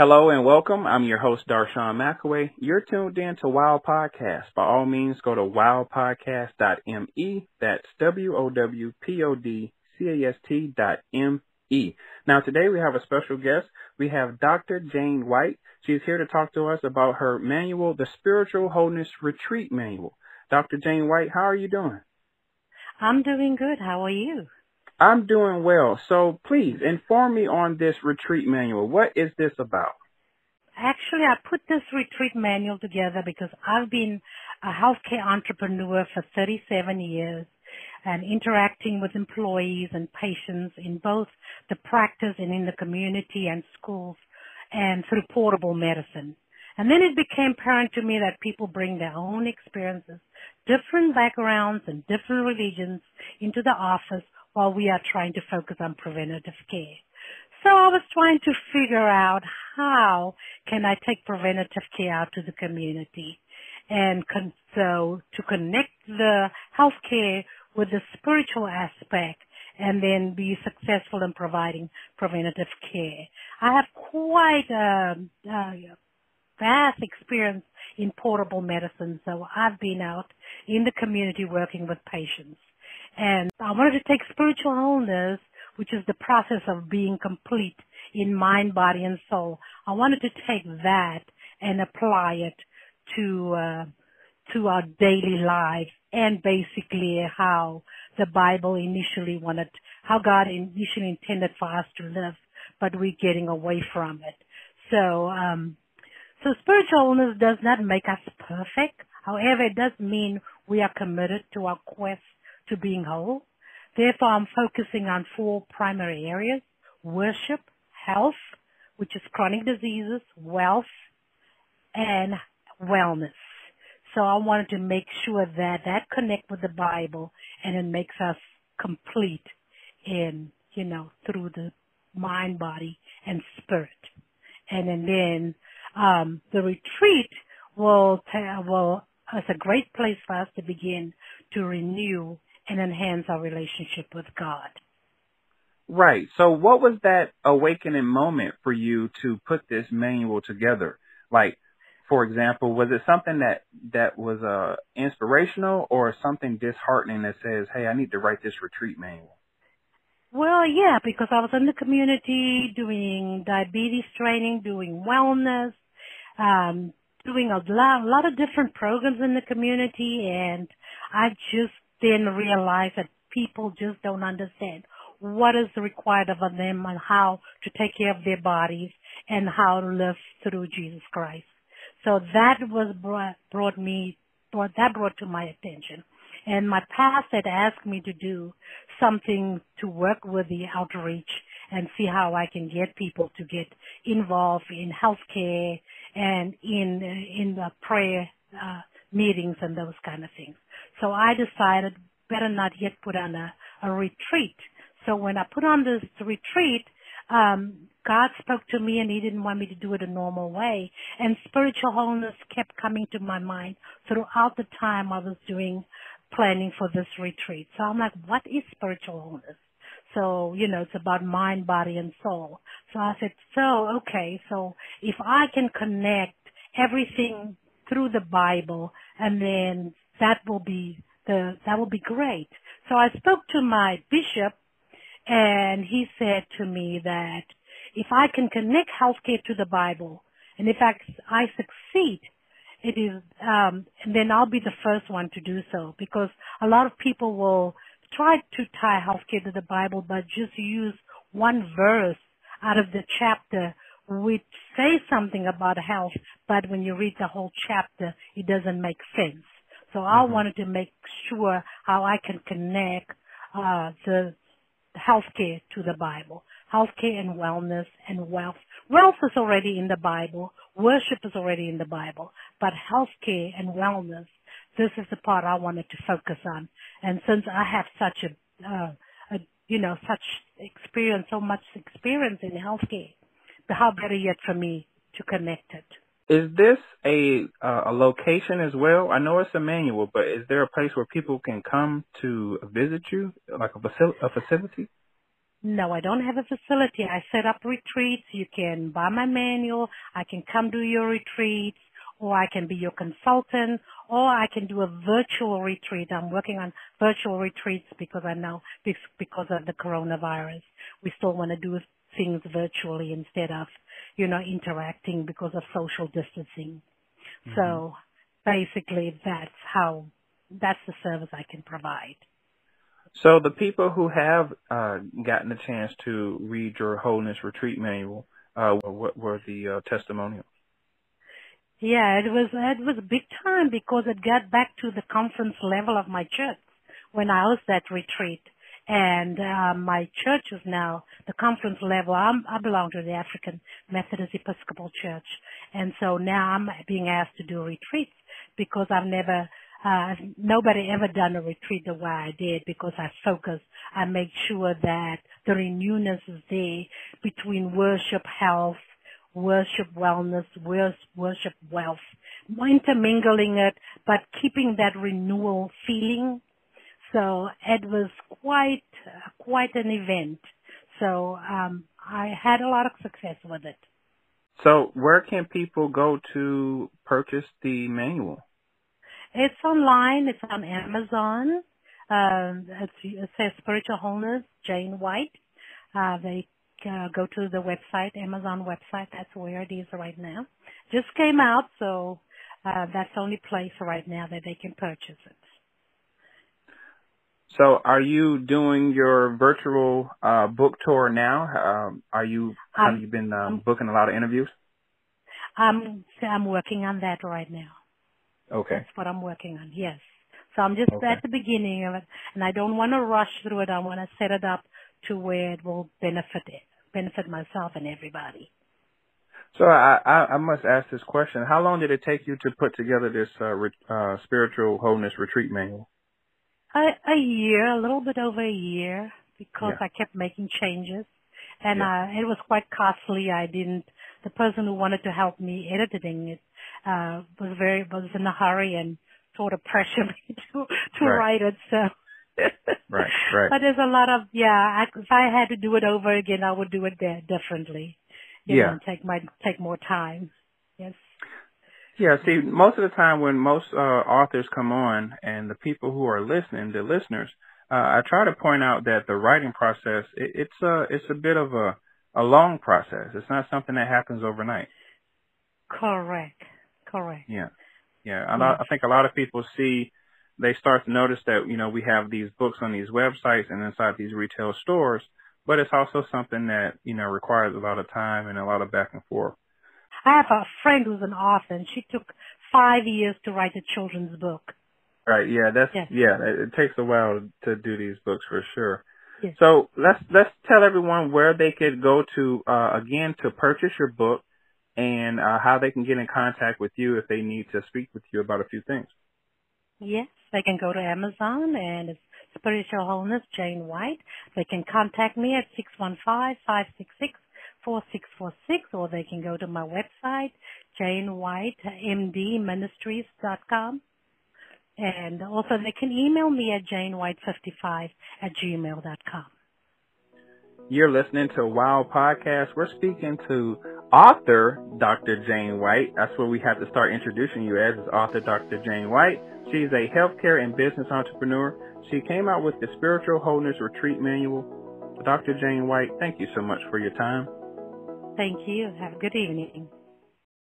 Hello and welcome. I'm your host, Darshawn McAway. You're tuned in to Wow Podcast. By all means, go to wowpodcast.me. That's W-O-W-P-O-D-C-A-S-T dot M-E. Now today we have a special guest. We have Dr. Jane White. She's here to talk to us about her manual, the Spiritual Wholeness Retreat Manual. Dr. Jane White, how are you doing? I'm doing good. How are you? I'm doing well. So please inform me on this retreat manual. What is this about? Actually, I put this retreat manual together because I've been a healthcare entrepreneur for 37 years and interacting with employees and patients in both the practice and in the community and schools and through portable medicine. And then it became apparent to me that people bring their own experiences, different backgrounds and different religions into the office while we are trying to focus on preventative care. So I was trying to figure out how can I take preventative care out to the community and con- so to connect the healthcare with the spiritual aspect and then be successful in providing preventative care. I have quite a, a vast experience in portable medicine, so I've been out in the community working with patients. And I wanted to take spiritual wholeness, which is the process of being complete in mind, body, and soul. I wanted to take that and apply it to uh, to our daily lives and basically how the Bible initially wanted, how God initially intended for us to live, but we're getting away from it. So, um, so spiritual wholeness does not make us perfect. However, it does mean we are committed to our quest to being whole. Therefore, I'm focusing on four primary areas, worship, health, which is chronic diseases, wealth, and wellness. So I wanted to make sure that that connect with the Bible and it makes us complete in, you know, through the mind, body, and spirit. And, and then, um, the retreat will, will, is a great place for us to begin to renew and enhance our relationship with God. Right. So what was that awakening moment for you to put this manual together? Like, for example, was it something that, that was, uh, inspirational or something disheartening that says, hey, I need to write this retreat manual? Well, yeah, because I was in the community doing diabetes training, doing wellness, um, doing a lot, a lot of different programs in the community and I just then realize that people just don't understand what is required of them and how to take care of their bodies and how to live through Jesus Christ. So that was brought, brought me, brought, that brought to my attention. And my past had asked me to do something to work with the outreach and see how I can get people to get involved in healthcare and in in the prayer uh, meetings and those kind of things. So I decided better not yet put on a, a retreat. So when I put on this retreat, um, God spoke to me and he didn't want me to do it a normal way. And spiritual wholeness kept coming to my mind throughout the time I was doing planning for this retreat. So I'm like, what is spiritual wholeness? So, you know, it's about mind, body, and soul. So I said, so, okay, so if I can connect everything through the Bible and then that will be the, that will be great. So I spoke to my bishop and he said to me that if I can connect healthcare to the Bible and if I, I succeed, it is, um, and then I'll be the first one to do so because a lot of people will try to tie healthcare to the Bible but just use one verse out of the chapter which says something about health, but when you read the whole chapter, it doesn't make sense. So I mm-hmm. wanted to make sure how I can connect uh, the healthcare to the Bible. Healthcare and wellness and wealth. Wealth is already in the Bible. Worship is already in the Bible. But healthcare and wellness, this is the part I wanted to focus on. And since I have such a, uh, a you know, such experience, so much experience in healthcare, how better yet for me to connect it. Is this a uh, a location as well? I know it's a manual, but is there a place where people can come to visit you, like a, facil- a facility? No, I don't have a facility. I set up retreats. You can buy my manual. I can come do your retreats or I can be your consultant or I can do a virtual retreat. I'm working on virtual retreats because I know because of the coronavirus. We still want to do things virtually instead of, you know, interacting because of social distancing. Mm-hmm. So basically that's how, that's the service I can provide. So the people who have uh, gotten a chance to read your Wholeness Retreat Manual, uh, what were the uh, testimonials? Yeah, it was it was a big time because it got back to the conference level of my church when I was at retreat, and uh, my church is now the conference level. I'm, I belong to the African Methodist Episcopal Church, and so now I'm being asked to do retreats because I've never uh, nobody ever done a retreat the way I did because I focus. I make sure that the renewness is there between worship, health, worship, wellness, worship, wealth, intermingling it, but keeping that renewal feeling. So it was quite, quite an event. So, um, I had a lot of success with it. So where can people go to purchase the manual? It's online. It's on Amazon. Um, it says Spiritual Wholeness, Jane White. Uh, they uh, go to the website, Amazon website. That's where it is right now. Just came out, so uh, that's the only place right now that they can purchase it. So, are you doing your virtual uh, book tour now? Um, are you have um, you been um, booking a lot of interviews? I'm I'm working on that right now. Okay. That's what I'm working on. Yes. So I'm just okay. at the beginning of it, and I don't want to rush through it. I want to set it up to where it will benefit it, benefit myself and everybody. So I, I, I must ask this question: How long did it take you to put together this uh, re, uh, spiritual wholeness retreat manual? A, a year, a little bit over a year, because yeah. I kept making changes, and yeah. uh, it was quite costly. I didn't. The person who wanted to help me editing it uh, was very was in a hurry and sort of pressured me to to right. write it. So. right, right. But there's a lot of yeah. I, if I had to do it over again, I would do it differently. You yeah. Know, take my take more time. Yes. Yeah, see, most of the time when most uh, authors come on and the people who are listening, the listeners, uh, I try to point out that the writing process, it, it's a, it's a bit of a, a long process. It's not something that happens overnight. Correct. Correct. Yeah. Yeah. I, I think a lot of people see, they start to notice that, you know, we have these books on these websites and inside these retail stores, but it's also something that, you know, requires a lot of time and a lot of back and forth. I have a friend who's an author and she took five years to write a children's book. Right. Yeah. That's, yes. yeah, it, it takes a while to do these books for sure. Yes. So let's, let's tell everyone where they could go to, uh, again, to purchase your book and uh, how they can get in contact with you if they need to speak with you about a few things. Yes, they can go to Amazon and it's Spiritual Wholeness Jane White. They can contact me at 615-566-4646 or they can go to my website, janewhitemdministries.com. And also they can email me at janewhite55 at gmail.com. You're listening to Wow Podcast. We're speaking to author Dr. Jane White. That's what we have to start introducing you as, is author Dr. Jane White. She's a healthcare and business entrepreneur. She came out with the Spiritual Wholeness Retreat Manual. Dr. Jane White, thank you so much for your time. Thank you. Have a good evening.